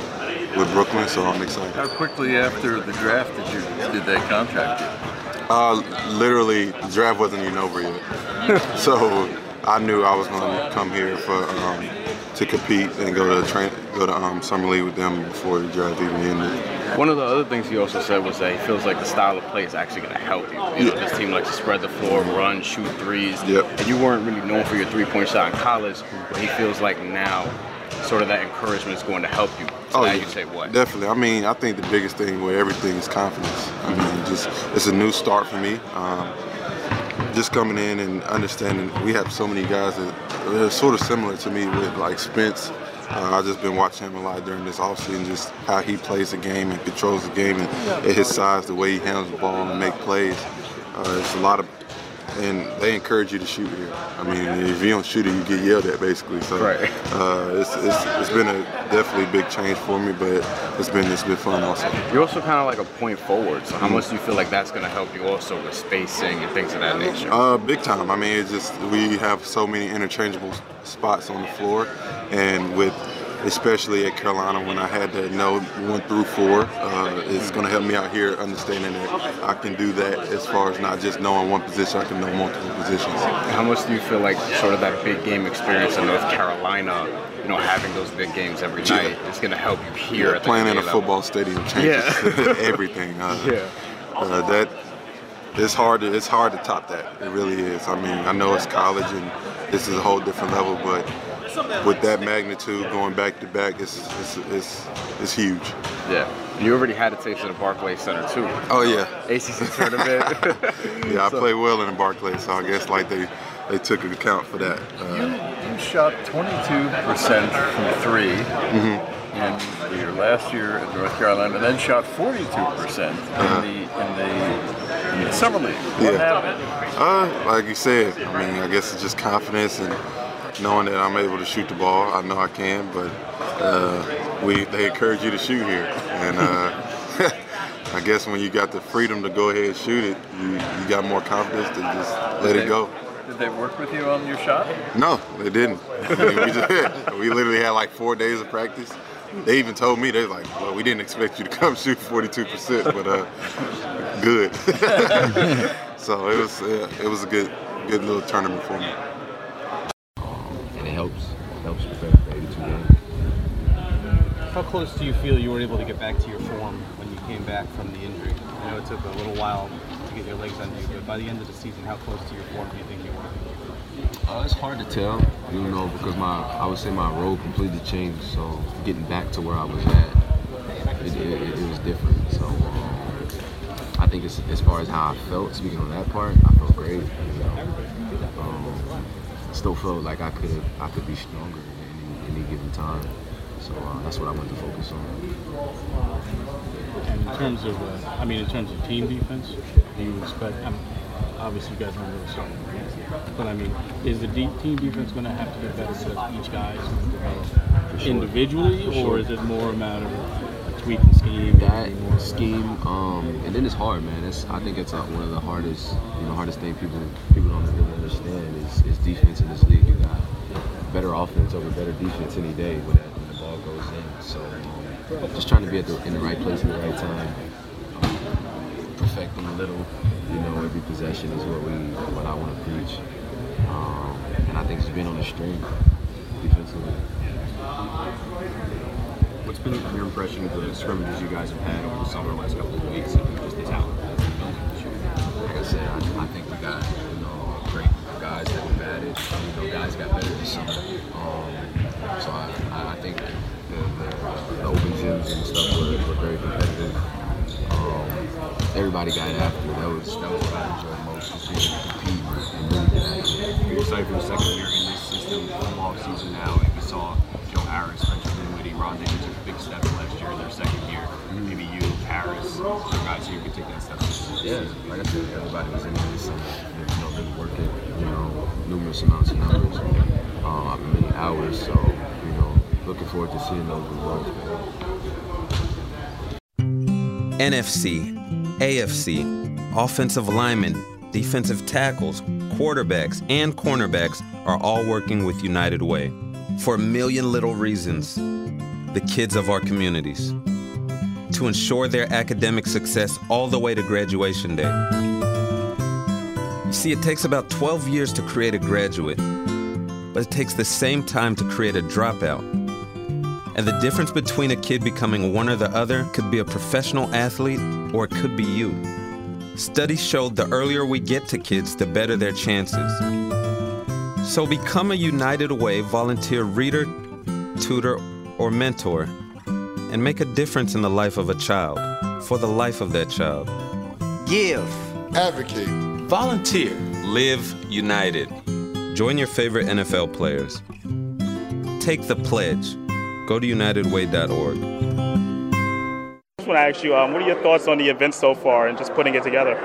with Brooklyn, so I'm excited. How quickly after the draft did you did they contact you? Uh, literally, the draft wasn't even over yet, so I knew I was going to come here for um, to compete and go to train, go to um, summer league with them before the draft even ended. One of the other things he also said was that he feels like the style of play is actually going to help you. You know, Yeah. this team likes to spread the floor, run, shoot threes. Yep. And you weren't really known for your three-point shot in college, but he feels like now, sort of that encouragement is going to help you. So now you say what? Definitely. I mean, I think the biggest thing with everything is confidence. I mean, just it's a new start for me. Um, just coming in and understanding we have so many guys that are sort of similar to me with like Spence. Uh, I've just been watching him a lot during this offseason, just how he plays the game and controls the game, and at his size, the way he handles the ball and make plays. Uh, it's a lot of, and they encourage you to shoot here. I mean, if you don't shoot it, you get yelled at basically. So Right. uh, it's, it's, it's been a definitely big change for me, but it's been it's been fun also. You're also kind of like a point forward. So how much do you feel like that's going to help you also with spacing and things of that nature? Uh, big time. I mean, it's just we have so many interchangeable spots on the floor, and with especially at Carolina when I had to know one through four, uh, it's going to help me out here understanding that I can do that as far as not just knowing one position, I can know multiple positions. How much do you feel like sort of that big game experience in North Carolina, you know, having those big games every Yeah. night is going to help you here Yeah, at the playing in a level? football stadium changes Yeah. everything. Uh, Yeah. uh, that it's hard. To, it's hard to top that. It really is. I mean, I know it's college and this is a whole different level, but with that magnitude going back to back, it's it's it's, it's huge. Yeah. You already had a taste of the Barclays Center too. Oh yeah. ACC tournament. yeah, I play well in the Barclays, so I guess like they they took account for that. Uh, You shot 22% from 3 Mhm. in your last year at North Carolina, and then shot 42% in Uh-huh. the in the, in the summer league. What Yeah. happened? Uh, like you said, I mean, I guess it's just confidence and knowing that I'm able to shoot the ball. I know I can, but uh, we they encourage you to shoot here, and uh, I guess when you got the freedom to go ahead and shoot it, you, you got more confidence to just let Did it they- go. Did they work with you on your shot? No, they didn't. I mean, we, just, we literally had like four days of practice. They even told me they're like, "Well, we didn't expect you to come shoot 42%, but uh, good." so it was uh, it was a good good little tournament for me. and it helps. It helps prepare for 82 games. How close do you feel you were able to get back to your form when you came back from the injury? I know it took a little while to get your legs under you, but by the end of the season, how close to your form do you think you were? Uh, it's hard to tell, you know, because my I would say my role completely changed. So getting back to where I was at, it, it, it, it was different. So um, I think as far as how I felt, speaking on that part, I felt great. You know, um, still felt like I could I could be stronger in any, any given time. So uh, that's what I want to focus on. And in terms of, uh, I mean, in terms of team defense, do you expect? Um, obviously, you guys aren't really starting, but I mean, is the de- team defense going to have to get better because each guy is develop sure. individually, For or is it more a matter of tweaking scheme? That scheme, um, and then it's hard, man. It's I think it's uh, one of the hardest, you know, hardest thing people people don't really understand is, is defense in this league. You got better offense over better defense any day when, that, when the ball goes in. So um, just trying to be at the, in the right place at the right time, um, perfecting a little, you know, every possession is what we what I want to preach. Um, and I think it's been on the string defensively. What's been your impression of the scrimmages you guys have had over the summer, last couple of weeks, and just the talent? Like I said, I, I think we got you know great guys that we've added. You know, guys got better this summer. Um, so I, and stuff were, were very competitive. Um, everybody got after. it. That was that was what I enjoyed most, just being able to compete and really get after. You're excited for the second year in this system, full off season now, and we saw Joe Harris, Spencer Dinwiddie, Ron Davis took big steps last year in their second year. Maybe you, Harris, other guys here could take that step. Yeah, like I said, everybody was in this summer. You know, really working, you know, numerous amounts of numbers, uh, many hours. So, you know, looking forward to seeing those results. Man. NFC, AFC, offensive linemen, defensive tackles, quarterbacks, and cornerbacks are all working with United Way for a million little reasons. the kids of our communities to ensure their academic success all the way to graduation day. You see, it takes about 12 years to create a graduate, but it takes the same time to create a dropout. And the difference between a kid becoming one or the other could be a professional athlete or it could be you. Studies showed the earlier we get to kids, the better their chances. So become a United Way volunteer reader, tutor, or mentor and make a difference in the life of a child for the life of that child. Give. Advocate. Volunteer. Live united. Join your favorite NFL players. Take the pledge. Go to unitedway.org. I just want to ask you, um, what are your thoughts on the event so far and just putting it together?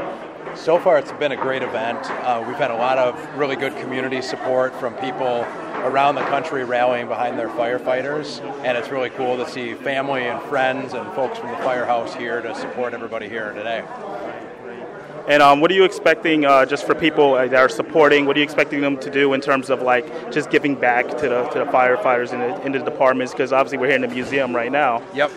So far, it's been a great event. Uh, we've had a lot of really good community support from people around the country rallying behind their firefighters, and it's really cool to see family and friends and folks from the firehouse here to support everybody here today. And um, what are you expecting uh, just for people that are supporting? What are you expecting them to do in terms of like just giving back to the to the firefighters in the, in the departments? Because obviously we're here in the museum right now. Yep.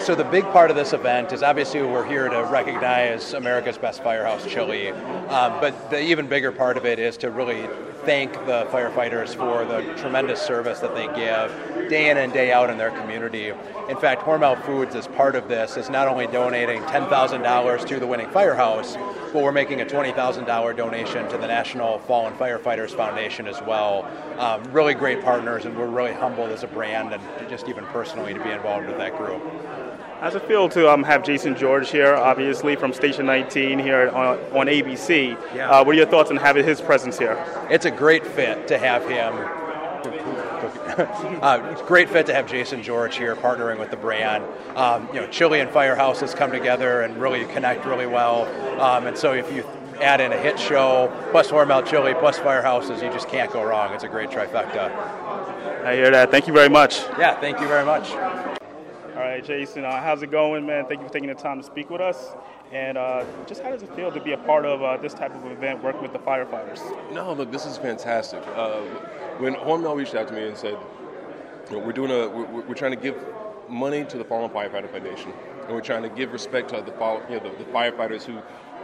So the big part of this event is obviously we're here to recognize America's best firehouse chili, um, but the even bigger part of it is to really thank the firefighters for the tremendous service that they give day in and day out in their community. In fact, Hormel Foods, as part of this, is not only donating $10,000 to the winning firehouse, but we're making a $20,000 donation to the National Fallen Firefighters Foundation as well. Um, really great partners, and we're really humbled as a brand and just even personally to be involved with that group. How's it feel to um, have Jason George here, obviously from Station 19 here on, on ABC? Yeah. Uh, what are your thoughts on having his presence here? It's a great fit to have him. uh, great fit to have Jason George here partnering with the brand. Um, you know, Chili and Firehouse has come together and really connect really well. Um, and so if you add in a hit show, plus Hormel Chili, plus Firehouses, you just can't go wrong. It's a great trifecta. I hear that. Thank you very much. Yeah, thank you very much. All right, Jason, uh, how's it going, man? Thank you for taking the time to speak with us. And uh, just how does it feel to be a part of uh, this type of event, working with the firefighters? No, look, this is fantastic. Uh, when Hormel reached out to me and said, you know, we're doing a, we're, we're, trying to give money to the Fallen Firefighter Foundation, and we're trying to give respect to the, you know, the, the firefighters who,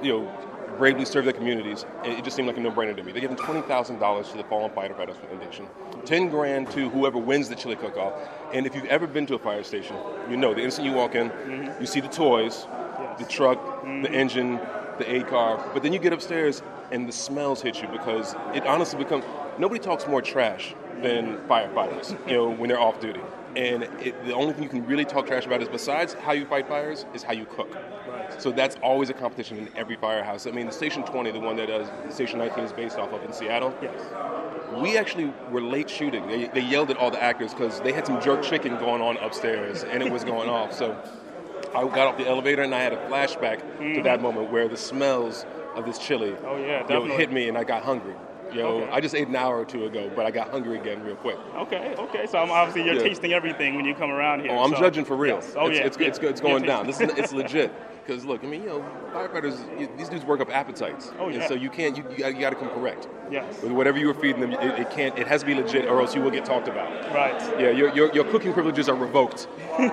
you know, bravely serve their communities. It just seemed like a no-brainer to me. They're giving twenty thousand dollars to the Fallen Firefighters Foundation, ten grand to whoever wins the chili cook-off. And if you've ever been to a fire station, you know the instant you walk in, mm-hmm. you see the toys, yes. the truck, mm-hmm. the engine, the A car, but then you get upstairs and the smells hit you because it honestly becomes nobody talks more trash than firefighters. you know when they're off duty. And it, the only thing you can really talk trash about is besides how you fight fires is how you cook. So that's always a competition in every firehouse. I mean, the Station 20, the one that uh, Station 19 is based off of in Seattle. Yes. We actually were late shooting. They, they yelled at all the actors because they had some jerk chicken going on upstairs and it was going off. So I got off the elevator and I had a flashback mm-hmm. to that moment where the smells of this chili oh, yeah, you know, hit me and I got hungry. You know, okay. I just ate an hour or two ago, but I got hungry again real quick. Okay, okay. So I'm obviously you're yeah. tasting everything when you come around here. Oh, I'm so. judging for real. Yes. Oh it's, yeah, it's, yeah. it's, it's going down. This is it's legit. Because look, I mean, you know, firefighters, these dudes work up appetites. Oh yeah. And so you can't, you, you got to come correct. Yes. With whatever you are feeding them, it, it, can't, it has to be legit, or else you will get talked about. Right. Yeah, your, your, your cooking privileges are revoked. you,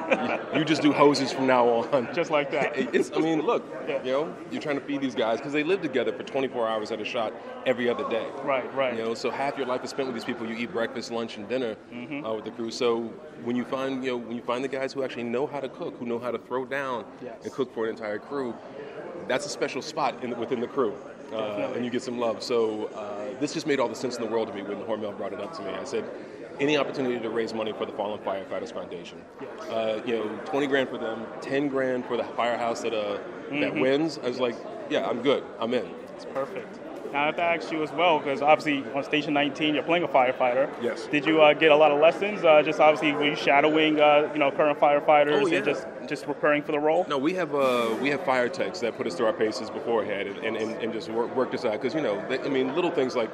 you, just do hoses from now on. Just like that. It's, I mean, look, yeah. you know, you're trying to feed these guys because they live together for 24 hours at a shot every other day. Right, right. You know, so half your life is spent with these people. You eat breakfast, lunch, and dinner mm-hmm. uh, with the crew. So when you find, you know, when you find the guys who actually know how to cook, who know how to throw down yes. and cook for an entire crew, that's a special spot in, within the crew, uh, and you get some love. So uh, this just made all the sense in the world to me when Hormel brought it up to me. I said, any opportunity to raise money for the Fallen Firefighters Foundation, uh, you know, twenty grand for them, ten grand for the firehouse that uh, mm-hmm. that wins. I was like, yeah, I'm good, I'm in. It's perfect. Now, I have to ask you as well, because obviously on Station 19, you're playing a firefighter. Yes. Did you uh, get a lot of lessons? Uh, just obviously, were you shadowing, uh, you know, current firefighters oh, yeah. and just just preparing for the role? No, we have uh, we have fire techs that put us through our paces beforehand and, and, and just work, work this out. Because you know, they, I mean, little things like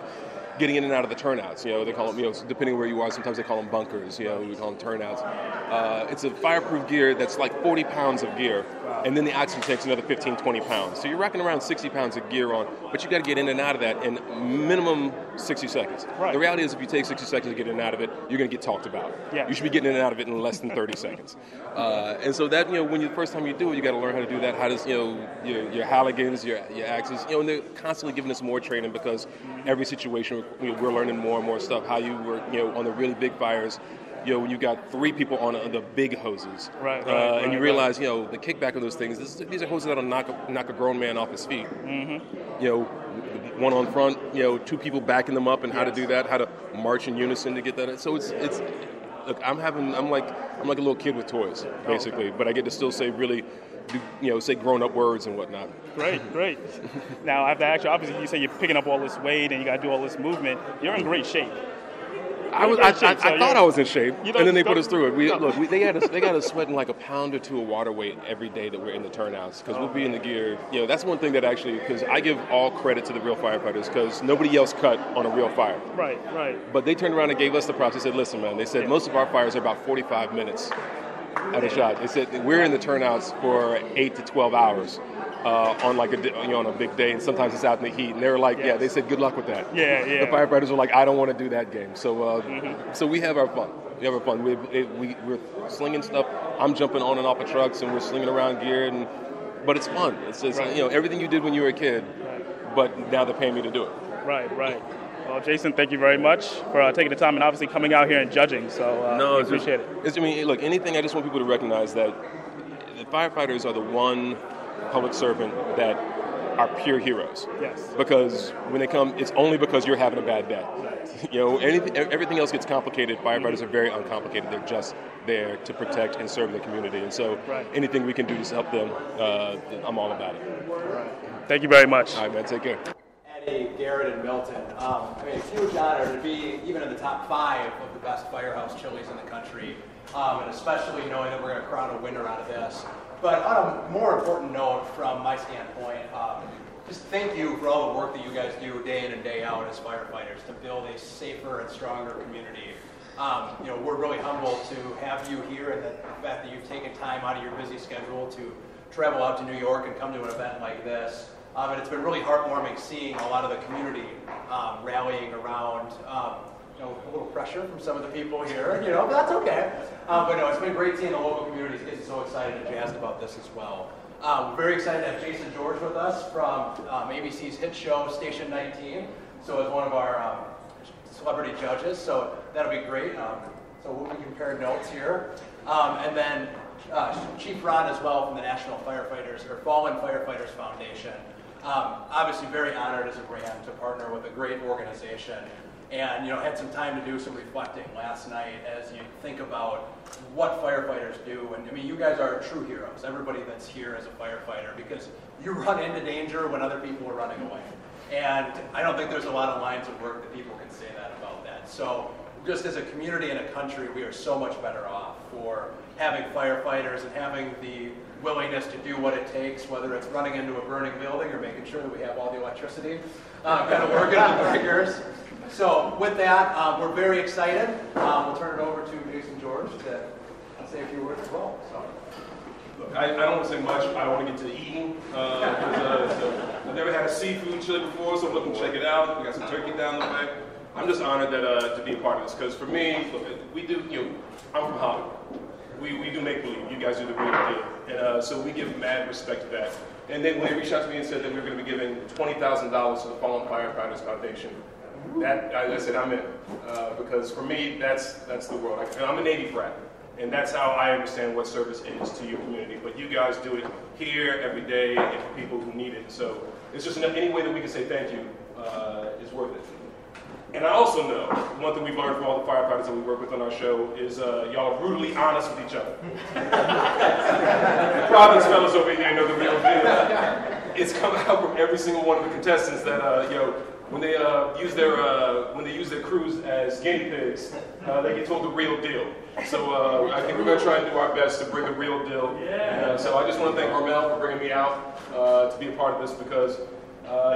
getting in and out of the turnouts. You know, they call them, you know, depending where you are, sometimes they call them bunkers. You know, we call them turnouts. Uh, it's a fireproof gear that's like 40 pounds of gear and then the oxygen tank's another 15, 20 pounds. So you're rocking around 60 pounds of gear on, but you've got to get in and out of that in minimum 60 seconds. Right. The reality is, if you take 60 seconds to get in and out of it, you're going to get talked about. Yeah. You should be getting in and out of it in less than 30 seconds. Uh, and so that you know, when you the first time you do it, you got to learn how to do that. How does you know your, your Halligans, your your axes, you know, and they're constantly giving us more training because every situation you know, we're learning more and more stuff. How you work, you know, on the really big fires. You know, when you've got three people on, on the big hoses, Right, uh, right, and you right, realize, you know, the kickback of those things. This, these are hoses that'll knock a, knock a grown man off his feet. Mm-hmm. You know, one on front, you know, two people backing them up, and how to do that, how to march in unison to get that. So it's it's. Look, I'm having, I'm like, I'm like a little kid with toys, basically, but I get to still say really, do, you know, say grown-up words and whatnot. Great, great. now I have to ask you. Obviously, you say you're picking up all this weight and you got to do all this movement. You're in great shape. I was. I, great I, so I thought I was in shape, You and then they put us through it. We no. look, we, they had us, they got us sweating like a pound or two of water weight every day that we're in the turnouts because we'll be in the gear. You know, that's one thing that actually, because I give all credit to the real firefighters because nobody else cut on a real fire. Right, right. But they turned around and gave us the props. They said, "Listen, man." They said most of our fires are about 45 minutes at a shot. They said we're in the turnouts for eight to 12 hours uh, on like a di- you know on a big day, and sometimes it's out in the heat. And they were like, "Yeah." They said, "Good luck with that." Yeah, yeah. The firefighters were like, "I don't want to do that game." So, uh, so we have our fun. We have our fun. We, it, we we're slinging stuff. I'm jumping on and off of trucks, and we're slinging around gear, and but it's fun. It's just you know everything you did when you were a kid, but now they're paying me to do it. Right, right. Well, Jason, thank you very much for uh, taking the time and obviously coming out here and judging. So uh, no, appreciate just, it. It's, I mean, look, anything. I just want people to recognize that the firefighters are the one public servant that are pure heroes. Yes. Because when they come, it's only because you're having a bad day. You know, anything, everything else gets complicated. Firefighters are very uncomplicated. They're just there to protect and serve the community. And so, Right. anything we can do to help them, uh, I'm all about it. Right. Thank you very much. All right, man. Take care. Eddie, Garrett, and Milton. Um, I mean, it's a huge honor to be even in the top five of the best firehouse chilies in the country, um, and especially knowing that we're going to crown a winner out of this. But on a more important note, from my standpoint, um, just thank you for all the work that you guys do day in and day out as firefighters to build a safer and stronger community. Um, you know, we're really humbled to have you here and the fact that you've taken time out of your busy schedule to travel out to New York and come to an event like this. Um, and it's been really heartwarming seeing a lot of the community um, rallying around. Um, know, a little pressure from some of the people here, you know, but that's okay. Um, but no, it's been great seeing the local community get so excited and jazzed about this as well. Um, very excited to have Jason George with us from um, ABC's hit show Station 19. So as one of our um, celebrity judges, so that'll be great. Um, so we'll be comparing notes here. Um, and then uh, Chief Ron as well from the National Firefighters or Fallen Firefighters Foundation. Um, obviously very honored as a brand to partner with a great organization and you know had some time to do some reflecting last night as you think about what firefighters do. And i mean you guys are true heroes everybody that's here is a firefighter because you run into danger when other people are running away. And i don't think there's a lot of lines of work that people can say that about that. So just as a community and a country we are so much better off for having firefighters and having the willingness to do what it takes whether it's running into a burning building or making sure that we have all the electricity uh, kind of working on the breakers so with that, um, we're very excited. Um, we'll turn it over to Jason George to say a few words as well. So. Look, I, I don't want to say much. I want to get to eating. Uh, uh, so I've never had a seafood chili before, so I'm looking to check it out. We got some turkey down the way. I'm just honored that uh, to be a part of this because for me, look, we do. You know, I'm from Hollywood. We, we do make believe. You guys do the real deal, and uh, so we give mad respect to that. And then when they reached out to me and said that we were going to be giving twenty thousand dollars to the Fallen Firefighters Foundation, that I, I said I'm in uh, because for me that's that's the world. I, I'm a Navy brat, and that's how I understand what service is to your community. But you guys do it here every day and for people who need it. So it's just any way that we can say thank you uh, is worth it. And I also know one thing we've learned from all the firefighters that we work with on our show is uh, y'all are brutally honest with each other. the Providence fellas over here know the real deal. It's come out from every single one of the contestants that uh, you know when they uh, use their uh, when they use their crews as guinea pigs, uh, they get told the real deal. So uh, I think we're going to try and do our best to bring the real deal. And, uh, so I just want to thank Hormel for bringing me out uh, to be a part of this because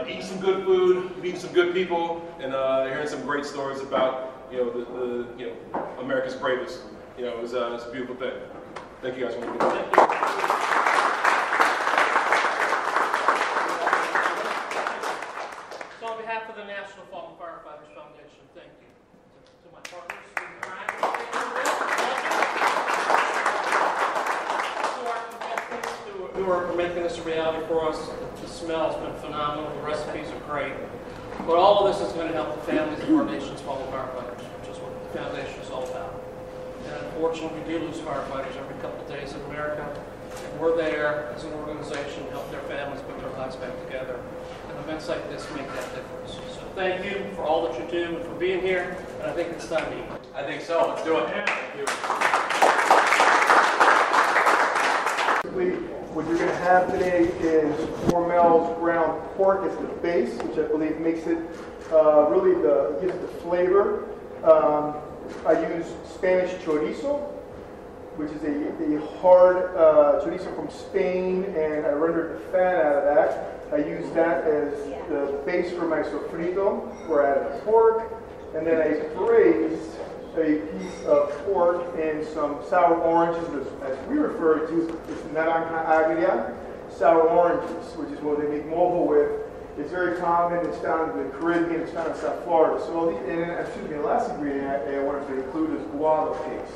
eating some good food, meeting some good people, and hearing some great stories about you know the, the you know America's bravest. You know, it's, uh, it's a beautiful thing. Thank you guys for being here. Harris Foundation. Thank you. To, to my partners, Stephen Ryan, thank you. To our contestants who, who are making this a reality for us. The smell has been phenomenal. The recipes are great. But all of this is going to help the families of our nation's fallen firefighters, which is what the foundation is all about. And unfortunately, we do lose firefighters every couple of days in America. And we're there as an organization to help their families put their lives back together. And events like this make that difference. So thank you for all that you do and for being here. And I think it's time to eat. I think so. Let's do it. Thank you. What you're going to have today is Hormel's ground pork as the base, which I believe makes it uh, really the gives it the flavor. Um, I use Spanish chorizo, which is a, a hard uh, chorizo from Spain, and I rendered the fat out of that. I use that as the base for my sofrito, where I add the pork, and then I braised a piece of pork and some sour oranges, as, we refer to as naranja agria, sour oranges, which is what they make mojo with. It's very common. It's found in the Caribbean. It's found in South Florida. So, the, and excuse me, the last ingredient I, I wanted to include is guava paste.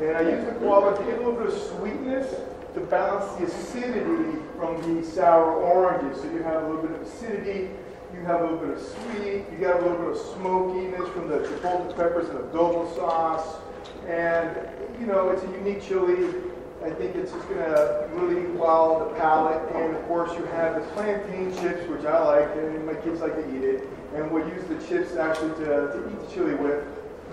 And I use the guava to get a little bit of sweetness to balance the acidity from the sour oranges. So you have a little bit of acidity, you have a little bit of sweet, you got a little bit of smokiness from the chipotle peppers and the adobo sauce. And, you know, it's a unique chili. I think it's just going to really wow the palate. And of course, you have the plantain chips, which I like, and my kids like to eat it. And we use the chips actually to, to eat the chili with.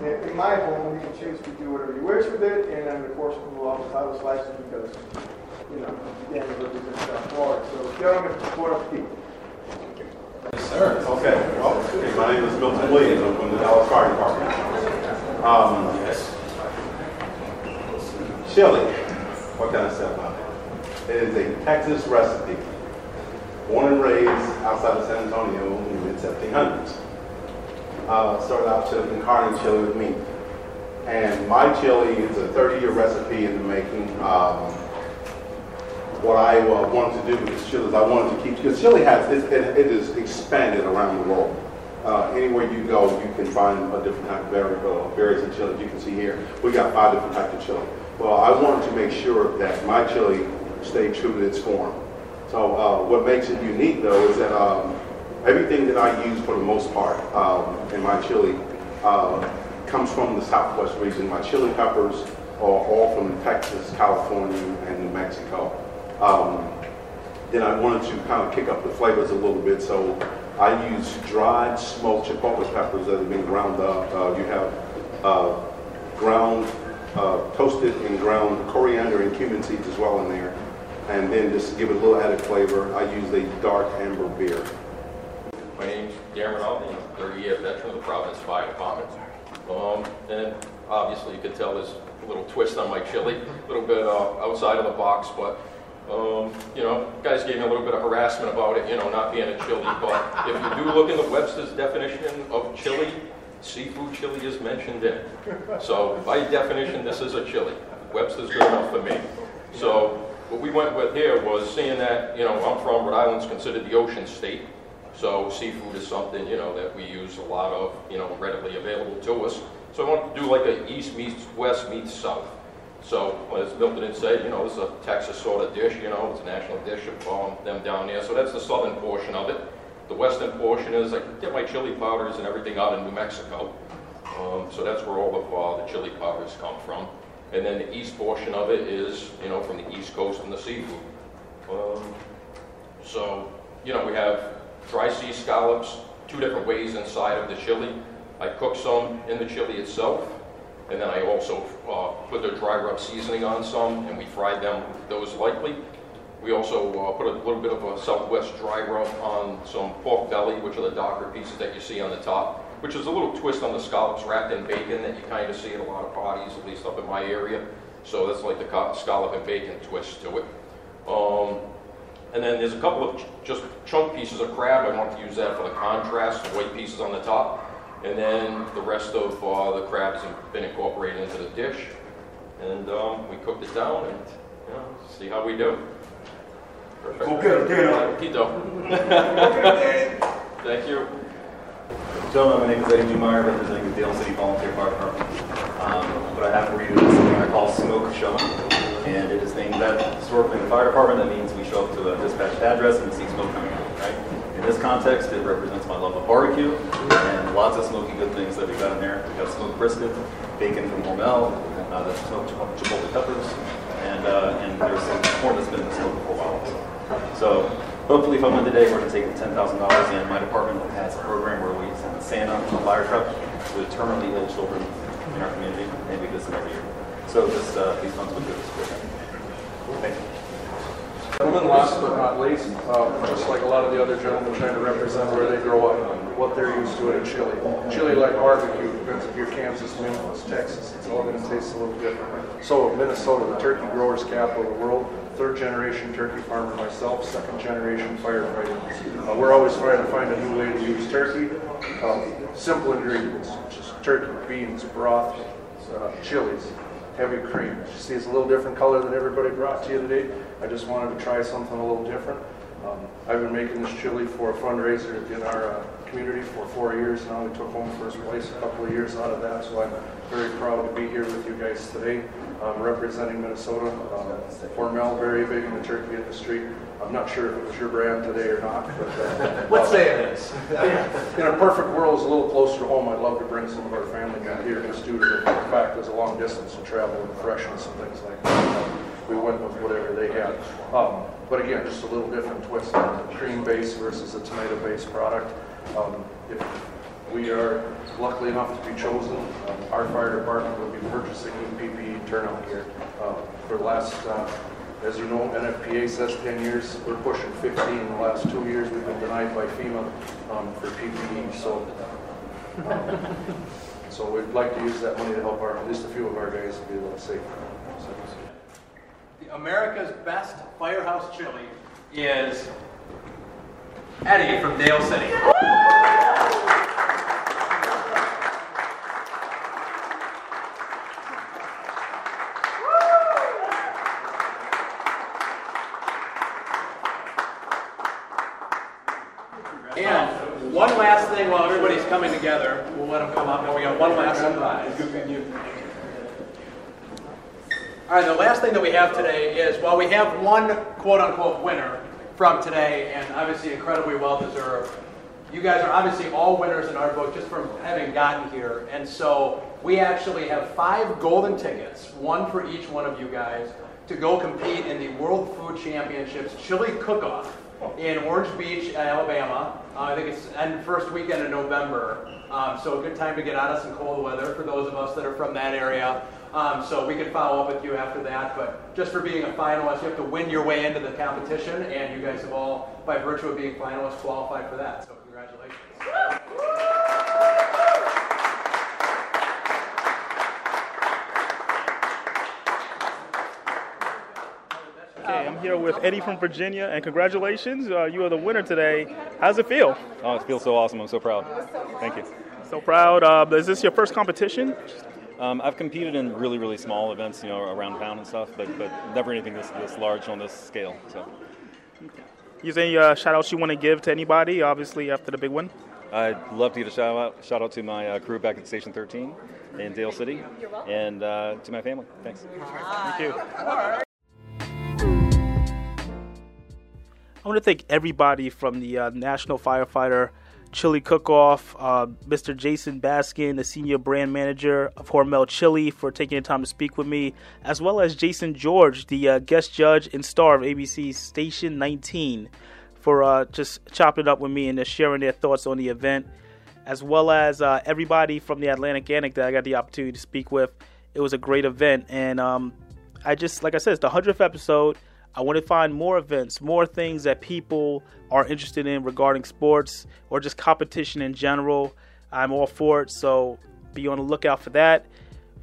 In my home, you can choose to do whatever you wish with it. And then, of course, we'll avocado slices because, you know, again, it represents South Florida. So, gentlemen, bon appetit. Sir. Okay. Well, okay, my name is Milton Williams. I'm from the Dallas Fire Department. Um, chili. What can I say about it? It is a Texas recipe. Born and raised outside of San Antonio in the mid 1700s. Uh, started out con carne chili with meat. And my chili is a 30 year recipe in the making. Um, what I uh, wanted to do with this chili is I wanted to keep, because chili has, it, it, it is expanded around the world. Uh, anywhere you go, you can find a different type of vari- various of chili. You can see here, we got five different types of chili. Well, I wanted to make sure that my chili stayed true to its form. So uh, what makes it unique, though, is that um, everything that I use for the most part um, in my chili uh, comes from the Southwest region. My chili peppers are all from Texas, California, and New Mexico. Um, then I wanted to kind of kick up the flavors a little bit, so I use dried smoked chipotle peppers that have been ground up. Uh, you have uh, ground, uh, toasted and ground coriander and cumin seeds as well in there. And then just to give it a little added flavor, I use a dark amber beer. My name's Darren Rinaldi, I'm 30 year veteran of the Providence Fire Department. Um, and obviously you can tell there's a little twist on my chili, a little bit uh, outside of the box, but um, you know, guys gave me a little bit of harassment about it, you know, not being a chili, but if you do look in the Webster's definition of chili, seafood chili is mentioned in. So by definition, this is a chili. Webster's good enough for me. So what we went with here was seeing that, you know, I'm from Rhode Island's considered the ocean state. So seafood is something, you know, that we use a lot of, you know, readily available to us. So I wanted to do like a east meets west meets south. So as Milton had said, you know, this is a Texas sort of dish, you know, it's a national dish of them down there. So that's the southern portion of it. The western portion is I get my chili powders and everything out in New Mexico. Um, so that's where all of uh, the chili powders come from. And then the east portion of it is, you know, from the east coast and the seafood. Um, so, you know, we have dry sea scallops, two different ways inside of the chili. I cook some in the chili itself, and then I also uh, put the dry rub seasoning on some, and we fried them those lightly. We also uh, put a little bit of a Southwest dry rub on some pork belly, which are the darker pieces that you see on the top, which is a little twist on the scallops wrapped in bacon that you kind of see at a lot of parties, at least up in my area. So that's like the scallop and bacon twist to it. Um, and then there's a couple of ch- just chunk pieces of crab. I want to use that for the contrast, the white pieces on the top. And then the rest of uh, the crabs have been incorporated into the dish. And um, we cooked it down and you know, see how we do. Perfect. Okay, Dana. Keto. Thank you. Gentlemen, my name is Eddie Newmeyer, representing the Dale City Volunteer Fire Department. Um, what I have for you is something I call Smoke Showing, and it is named that historically in the fire department. That means we show up to a dispatched address and we see smoke coming out, right? In this context, it represents my love of barbecue and lots of smoky good things that we've got in there. We've got smoked brisket, bacon from Hormel, uh, that's smoked chipotle peppers, and, uh, and there's some corn that's been in the smoke for a while. So hopefully if I win today, we're going to take the $10,000 and my department has a program where we send Santa on a fire truck with terminally ill children in our community, and we do this every year. So this, uh, these funds would go to support that. Thank you. Gentlemen, last but not least, uh, just like a lot of the other gentlemen trying to represent where they grow up, what they're used to in chili. Chili like barbecue, depends if you're Kansas, Memphis, Texas, it's all going to taste a little different. So Minnesota, the turkey growers capital of the world, third generation turkey farmer myself, second generation firefighter. Uh, we're always trying to find a new way to use turkey. Um, simple ingredients, just turkey, beans, broth, uh, chilies, heavy cream. See, it's a little different color than everybody brought to you today. I just wanted to try something a little different. Um, I've been making this chili for a fundraiser in our uh, community for four years now. We took home first place a couple of years out of that, so I'm very proud to be here with you guys today, um, representing Minnesota. Um, Hormel, very big in the turkey industry. I'm not sure if it was your brand today or not, but uh, Let's say it is. in a perfect world, it's a little closer to home. I'd love to bring some of our family down here just due to the fact there's a long distance to travel and freshness and things like that. We went with whatever they had. Um, but again, just a little different twist on the cream base versus a tomato based product. Um, if we are lucky enough to be chosen, um, our fire department will be purchasing PPE turnout gear. Uh, for the last, uh, as you know, NFPA says 10 years, we're pushing 15. In the last two years, we've been denied by FEMA um, for PPE. So, um, so we'd like to use that money to help our, at least a few of our guys to be a little safer. America's best firehouse chili is Eddie from Dale City. And one last thing while everybody's coming together, we'll let them come up, and we got one last surprise. All right, the last thing that we have today is, while we have one quote-unquote winner from today, and obviously incredibly well-deserved, you guys are obviously all winners in our book just from having gotten here. And so we actually have five golden tickets, one for each one of you guys, to go compete in the World Food Championships Chili Cook-Off in Orange Beach, Alabama. Uh, I think it's the first weekend in November. Um, so a good time to get out of some cold weather for those of us that are from that area. Um, so we can follow up with you after that. But just for being a finalist, you have to win your way into the competition, and you guys have all, by virtue of being finalists, qualified for that. So congratulations. Okay, I'm here with Eddie from Virginia, and congratulations, uh, you are the winner today. How's it feel? Oh, it feels so awesome. I'm so proud. Thank you. So proud. Uh, is this your first competition? Um, I've competed in really, really small events, you know, around town and stuff, but, but never anything this, this large on this scale. So Is there any uh, shout outs you want to give to anybody, obviously, after the big win? I'd love to give a shout out, shout out to my uh, crew back at Station 13 in Dale City and uh, to my family. Thanks. Thank you. I want to thank everybody from the uh, National Firefighter Chili Cook-Off, uh, Mr. Jason Baskin, the senior brand manager of Hormel Chili, for taking the time to speak with me, as well as Jason George, the uh, guest judge and star of ABC's Station 19, for uh, just chopping it up with me and sharing their thoughts on the event, as well as uh, everybody from the Atlantic Antic that I got the opportunity to speak with. It was a great event, and um, I just, like I said, it's the 100th episode. I want to find more events, more things that people are interested in regarding sports or just competition in general. I'm all for it, so be on the lookout for that.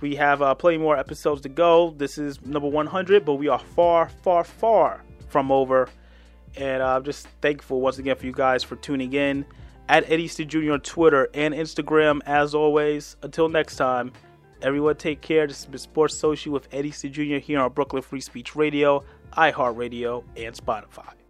We have uh, plenty more episodes to go. This is number 100, but we are far, far, far from over. And I'm just thankful once again for you guys for tuning in. At Eddie C. Jr. on Twitter and Instagram, as always. Until next time, everyone take care. This has been Sports Social with Eddie C. Jr. here on Brooklyn Free Speech Radio, iHeartRadio, and Spotify.